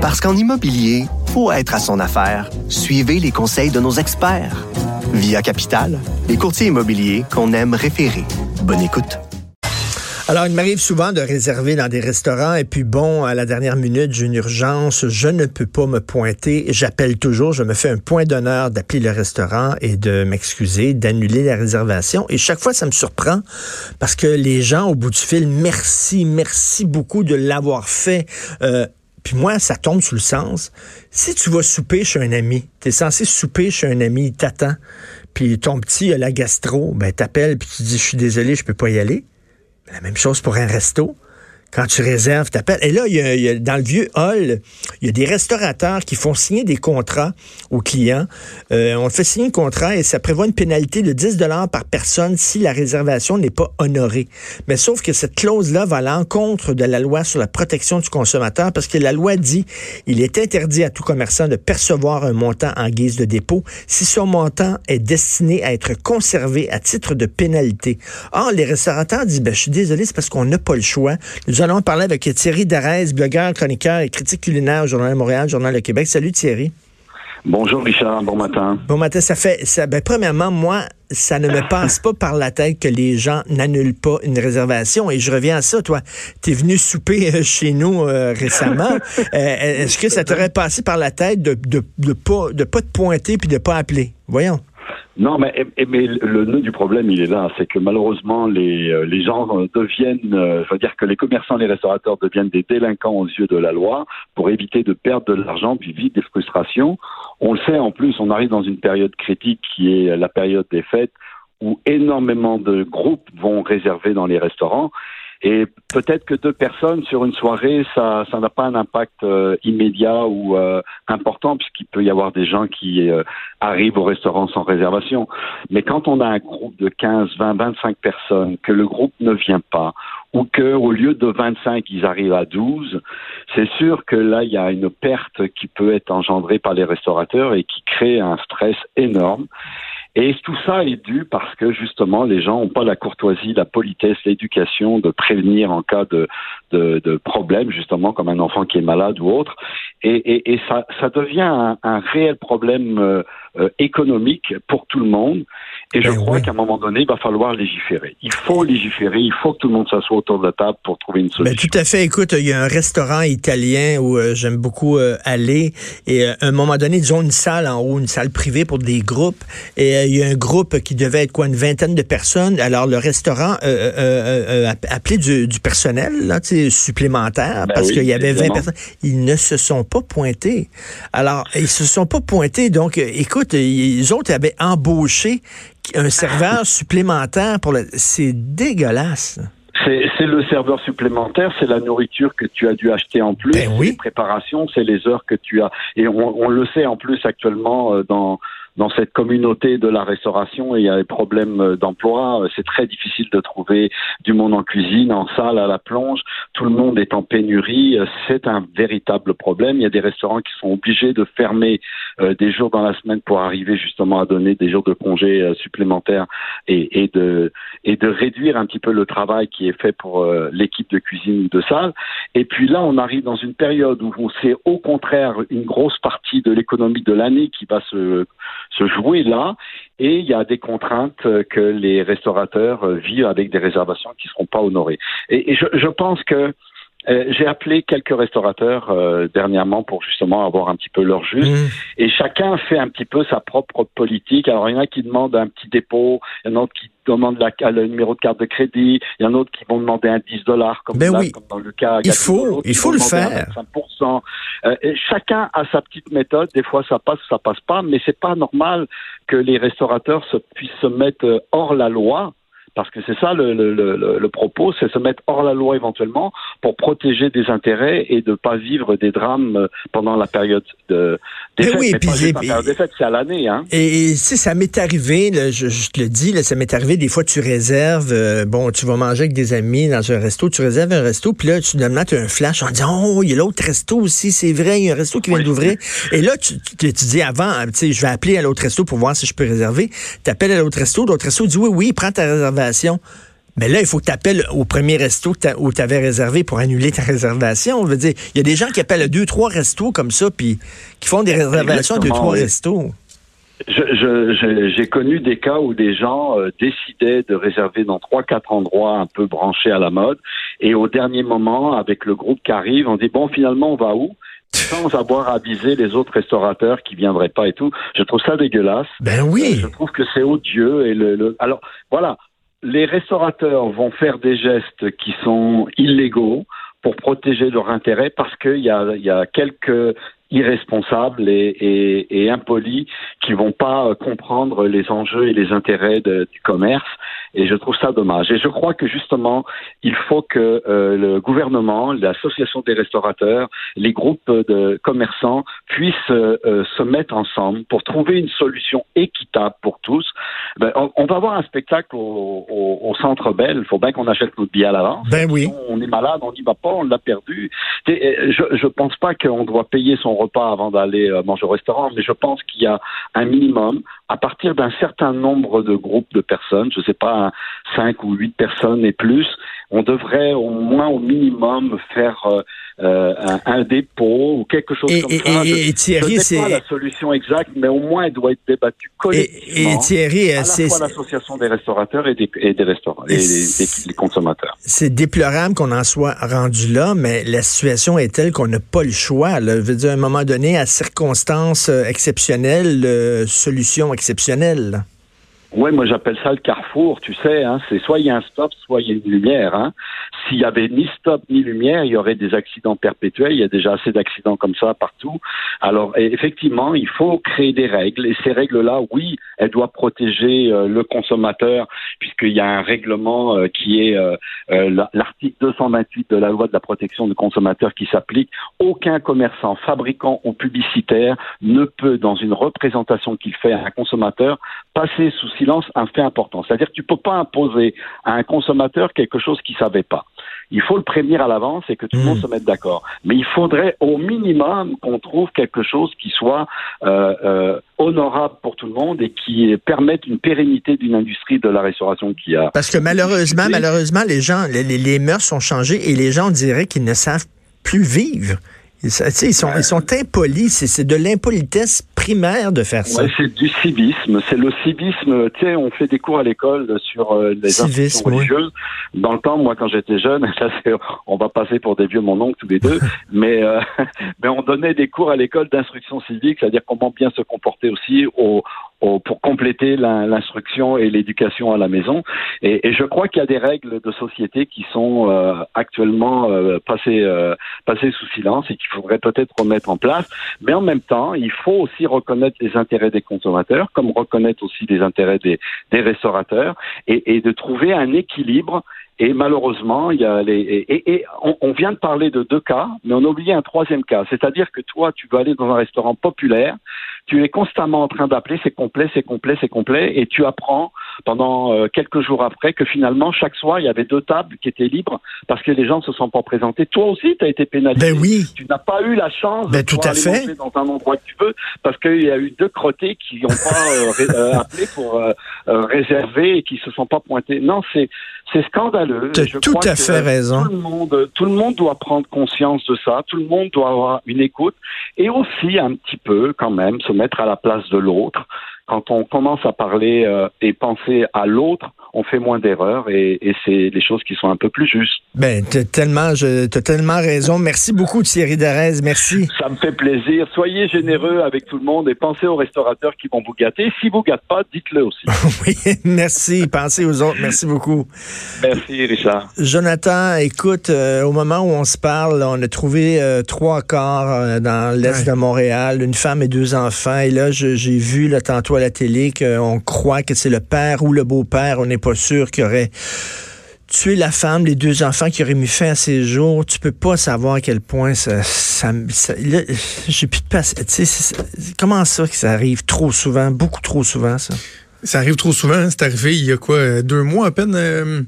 Parce qu'en immobilier, faut être à son affaire. Suivez les conseils de nos experts. Via Capital, les courtiers immobiliers qu'on aime référer. Bonne écoute. Alors, il m'arrive souvent de réserver dans des restaurants et puis bon, à la dernière minute, j'ai une urgence, je ne peux pas me pointer. J'appelle toujours, je me fais un point d'honneur d'appeler le restaurant et de m'excuser, d'annuler la réservation. Et chaque fois, ça me surprend parce que les gens au bout du fil, merci, merci beaucoup de l'avoir fait. Euh, puis moi, ça tombe sous le sens. Si tu vas souper chez un ami, tu es censé souper chez un ami, il t'attend, puis ton petit a la gastro, ben t'appelles, puis tu dis, je suis désolé, je peux pas y aller. La même chose pour un resto. Quand tu réserves, t'appelles. Et là, il y, a, dans le vieux hall, il y a des restaurateurs qui font signer des contrats aux clients. Euh, on fait signer un contrat et ça prévoit une pénalité de 10 dollars par personne si la réservation n'est pas honorée. Mais sauf que cette clause-là va à l'encontre de la loi sur la protection du consommateur parce que la loi dit il est interdit à tout commerçant de percevoir un montant en guise de dépôt si son montant est destiné à être conservé à titre de pénalité. Or, les restaurateurs disent, ben, je suis désolé, c'est parce qu'on n'a pas le choix. Allons parler avec Thierry Darès, blogueur, chroniqueur et critique culinaire au Journal de Montréal, Journal de Québec. Salut Thierry. Bonjour Richard, bon matin. Bon matin, ça fait ça ben, premièrement moi ça ne me passe pas par la tête que les gens n'annulent pas une réservation et je reviens à ça toi, tu es venu souper euh, chez nous euh, récemment. Euh, est-ce que ça t'aurait passé par la tête de de, de pas de pas te pointer puis de pas appeler? Voyons. Non, mais, le nœud du problème, il est là. C'est que malheureusement, les, euh, les gens deviennent, euh, je veux dire que les commerçants, les restaurateurs deviennent des délinquants aux yeux de la loi pour éviter de perdre de l'argent puis vivre des frustrations. On le sait en plus, on arrive dans une période critique qui est la période des fêtes où énormément de groupes vont réserver dans les restaurants et peut-être que deux personnes sur une soirée, ça, ça n'a pas un impact euh, immédiat ou euh, important, puisqu'il peut y avoir des gens qui euh, arrivent au restaurant sans réservation. Mais quand on a un groupe de 15, 20, 25 personnes, que le groupe ne vient pas, ou que au lieu de 25, ils arrivent à 12, c'est sûr que là, il y a une perte qui peut être engendrée par les restaurateurs et qui crée un stress énorme. Et tout ça est dû parce que justement les gens n'ont pas la courtoisie, la politesse, l'éducation de prévenir en cas de, de, de, problème, justement comme un enfant qui est malade ou autre. Et, et, ça, ça devient un, un réel problème euh, euh, économique pour tout le monde. Et je ben crois qu'à un moment donné, il va falloir légiférer. Il faut légiférer, il faut que tout le monde s'assoie autour de la table pour trouver une ben, solution. Ben, tout à fait. Écoute, il y a un restaurant italien où euh, j'aime beaucoup euh, aller. Et à un moment donné, ils ont une salle en haut, une salle privée pour des groupes. Et il y a un groupe qui devait être quoi, une vingtaine de personnes. Alors le restaurant a appelé du, du personnel là, supplémentaire ben parce qu'il y avait 20 personnes. Ils ne se sont pas pointés. Alors, ils se sont pas pointés. Donc, écoute, écoute, les autres avaient embauché un serveur supplémentaire pour le. C'est dégueulasse. C'est le serveur supplémentaire, c'est la nourriture que tu as dû acheter en plus, ben oui. les préparations, c'est les heures que tu as. Et on, on le sait en plus actuellement euh, dans dans cette communauté de la restauration, il y a des problèmes euh, d'emploi. C'est très difficile de trouver du monde en cuisine, en salle, à la plonge. Tout le monde est en pénurie. C'est un véritable problème. Il y a des restaurants qui sont obligés de fermer euh, des jours dans la semaine pour arriver justement à donner des jours de congé euh, supplémentaires et, de, et de réduire un petit peu le travail qui est fait pour l'équipe de cuisine ou de salle. Et puis là, on arrive dans une période où c'est au contraire une grosse partie de l'économie de l'année qui va se se jouer là et il y a des contraintes que les restaurateurs vivent avec des réservations qui ne seront pas honorées. Et, je, je pense que euh, j'ai appelé quelques restaurateurs euh, dernièrement pour justement avoir un petit peu leur juste. Mmh. Et chacun fait un petit peu sa propre politique. Alors il y en a qui demandent un petit dépôt, il y en a qui demandent la, le numéro de carte de crédit, il y en a d'autres qui vont demander un 10 dollars comme, ben oui. comme dans le cas. Il faut, il faut le faire. 5%. Euh, chacun a sa petite méthode. Des fois ça passe, ça passe pas, mais c'est pas normal que les restaurateurs se, puissent se mettre hors la loi parce que c'est ça le, le, le, le propos, c'est se mettre hors la loi éventuellement pour protéger des intérêts et de ne pas vivre des drames pendant la période de des fêtes. Oui, mais pas la des fêtes, c'est à l'année. Hein. Et, si ça m'est arrivé, là, je, je, te le dis, là, ça m'est arrivé, des fois tu réserves, euh, bon, tu vas manger avec des amis dans un resto, tu réserves un resto, puis là, tu tu as un flash en disant, oh, il y a l'autre resto aussi, c'est vrai, il y a un resto qui vient d'ouvrir. Et là, tu, tu, tu dis avant, tu sais, je vais appeler à l'autre resto pour voir si je peux réserver. Tu appelles à l'autre resto, l'autre resto dit, oui, oui, prends ta réservation Mais là, il faut que tu appelles au premier resto où tu avais réservé pour annuler ta réservation. On veut dire, il y a des gens qui appellent à deux, trois restos comme ça, puis qui font des réservations à deux, trois restos. J'ai connu des cas où des gens euh, décidaient de réserver dans trois, quatre endroits un peu branchés à la mode, et au dernier moment, avec le groupe qui arrive, on dit bon, finalement, on va où? Sans avoir avisé les autres restaurateurs qui viendraient pas et tout. Je trouve ça dégueulasse. Ben oui. Euh, je trouve que c'est odieux et le, alors voilà, les restaurateurs vont faire des gestes qui sont illégaux pour protéger leur intérêt parce qu'il y a, y a quelques irresponsables et, et, et, impolis qui vont pas comprendre les enjeux et les intérêts du commerce. Et je trouve ça dommage. Et je crois que justement, il faut que euh, le gouvernement, l'association des restaurateurs, les groupes de commerçants puissent euh, euh, se mettre ensemble pour trouver une solution équitable pour tous. Ben, on, va avoir un spectacle au, au, Centre Bell. Il faut bien qu'on achète notre billet à l'avance. Ben oui. On est malade, on dit bah pas, on l'a perdu. Je, je pense pas qu'on doit payer son repas avant d'aller euh, manger au restaurant, mais je pense qu'il y a un minimum à partir d'un certain nombre de groupes de personnes, je ne sais pas, cinq ou huit personnes et plus, on devrait au moins au minimum faire euh, euh, un, dépôt ou quelque chose comme ça. Et, et Thierry, c'est pas la solution exacte, mais au moins elle doit être débattue collectivement. Et, Thierry, à la fois l'association des restaurateurs et des, des restaurants et des, consommateurs. C'est déplorable qu'on en soit rendu là, mais la situation est telle qu'on n'a pas le choix. Je veux dire, à un moment donné, à circonstances euh, exceptionnelles, solution exceptionnelle. Oui, moi j'appelle ça le carrefour, tu sais, hein, c'est soit il y a un stop, soit il y a une lumière. Hein. S'il y avait ni stop ni lumière, il y aurait des accidents perpétuels. Il y a déjà assez d'accidents comme ça partout. Alors effectivement, il faut créer des règles et ces règles-là, oui, elles doivent protéger euh, le consommateur puisqu'il y a un règlement euh, qui est euh, l'article 228 de la loi de la protection du consommateur qui s'applique. Aucun commerçant, fabricant ou publicitaire ne peut, dans une représentation qu'il fait à un consommateur, passer sous silence un fait important. C'est-à-dire que tu peux pas imposer à un consommateur quelque chose qu'il savait pas. Il faut le prévenir à l'avance et que tout le monde hmm. se mette d'accord. Mais il faudrait au minimum qu'on trouve quelque chose qui soit euh, euh, honorable pour tout le monde et qui permette une pérennité d'une industrie de la restauration qui a. Parce que malheureusement, malheureusement, les gens, les, les mœurs sont changées et les gens diraient qu'ils ne savent plus vivre. Ils, sont, ils sont impolis. C'est de l'impolitesse primaire de faire ça. c'est du civisme. C'est le civisme. Tu sais, on fait des cours à l'école sur euh, les civisme, religieuses. Dans le temps, moi, quand j'étais jeune, on va passer pour des vieux mon oncle tous les deux, mais, euh, mais on donnait des cours à l'école d'instruction civique, c'est-à-dire comment bien se comporter aussi au, pour compléter l'instruction et l'éducation à la maison. Et, je crois qu'il y a des règles de société qui sont euh, actuellement euh, passées, euh, passées sous silence et qu'il faudrait peut-être remettre en place. Mais en même temps, il faut aussi reconnaître les intérêts des consommateurs, comme reconnaître aussi les intérêts des, des restaurateurs, et, et de trouver un équilibre et malheureusement, il y a les, et, et on, on, vient de parler de deux cas, mais on a oublié un troisième cas. C'est-à-dire que toi, tu vas aller dans un restaurant populaire, tu es constamment en train d'appeler, c'est complet, c'est complet, c'est complet, et tu apprends pendant euh, quelques jours après que finalement, chaque soir, il y avait deux tables qui étaient libres parce que les gens ne se sont pas présentés. Toi aussi, tu as été pénalisé. Ben oui. Tu n'as pas eu la chance ben, de tout à fait. manger dans un endroit que tu veux parce qu'il y a eu deux crottés qui n'ont pas euh, euh, appelé pour réserver et qui se sont pas pointés. Non, c'est c'est scandaleux. Tu as tout à fait raison. Tout le, monde, tout le monde doit prendre conscience de ça. Tout le monde doit avoir une écoute et aussi un petit peu, quand même, se mettre à la place de l'autre. Quand on commence à parler euh, et penser à l'autre, on fait moins d'erreurs et, c'est des choses qui sont un peu plus justes. Ben, t'as tellement, je, as tellement raison. Merci beaucoup, Thierry Derez. Merci. Ça me fait plaisir. Soyez généreux avec tout le monde et pensez aux restaurateurs qui vont vous gâter. Si vous gâtent pas, dites-le aussi. oui, merci. Pensez aux autres. Merci beaucoup. Merci, Richard. Jonathan, écoute, euh, au moment où on se parle, on a trouvé euh, trois corps euh, dans l'est de Montréal, une femme et deux enfants. Et là, j'ai vu là, tantôt la télé qu'on croit que c'est le père ou le beau-père. On est pas sûr qu'il aurait tué la femme, les deux enfants qui auraient mis fin à ses jours. Tu peux pas savoir à quel point ça, ça, j'ai plus de patience. Comment ça que ça arrive trop souvent, beaucoup trop souvent, ça? Ça arrive trop souvent. C'est arrivé il y a quoi, deux mois à peine? Euh,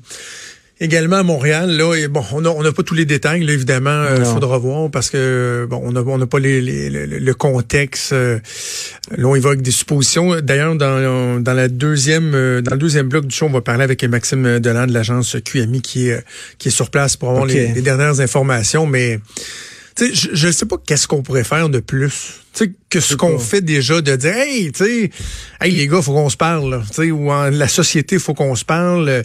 également à Montréal. Là, et bon, on n'a on a pas tous les détails, là, évidemment. Il faudra voir parce que bon, on n'a on a pas les, les, le, contexte. là, on évoque des suppositions. D'ailleurs, dans, dans la deuxième dans le deuxième bloc du show, on va parler avec Maxime Delan de l'agence QMI qui est qui est sur place pour avoir les, les, dernières informations. Mais je ne sais pas qu'est-ce qu'on pourrait faire de plus que ce qu'on fait déjà de dire hey, tu sais, hey les gars, faut qu'on se parle, tu sais, ou en la société, faut qu'on se parle, euh,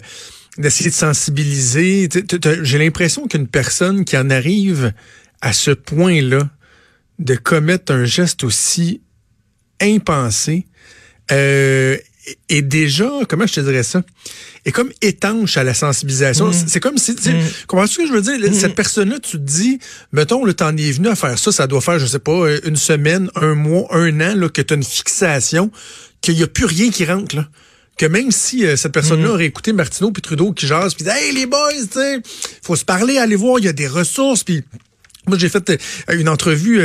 d'essayer de sensibiliser. J'ai l'impression qu'une personne qui en arrive à ce point-là de commettre un geste aussi impensé euh, est déjà, comment je te dirais ça, est comme étanche à la sensibilisation. Mm. C'est comme si, tu mm. comprends ce que je veux dire? Mm. Cette personne-là, tu te dis, mettons, le temps est venu à faire ça, ça doit faire, je sais pas, euh, une semaine, un mois, un an, là, que tu as une fixation, qu'il n'y a plus rien qui rentre, là que même si euh, cette personne-là aurait écouté Martineau puis Trudeau qui jase puis hey les boys tu sais faut se parler aller voir il y a des ressources puis moi j'ai fait euh, une entrevue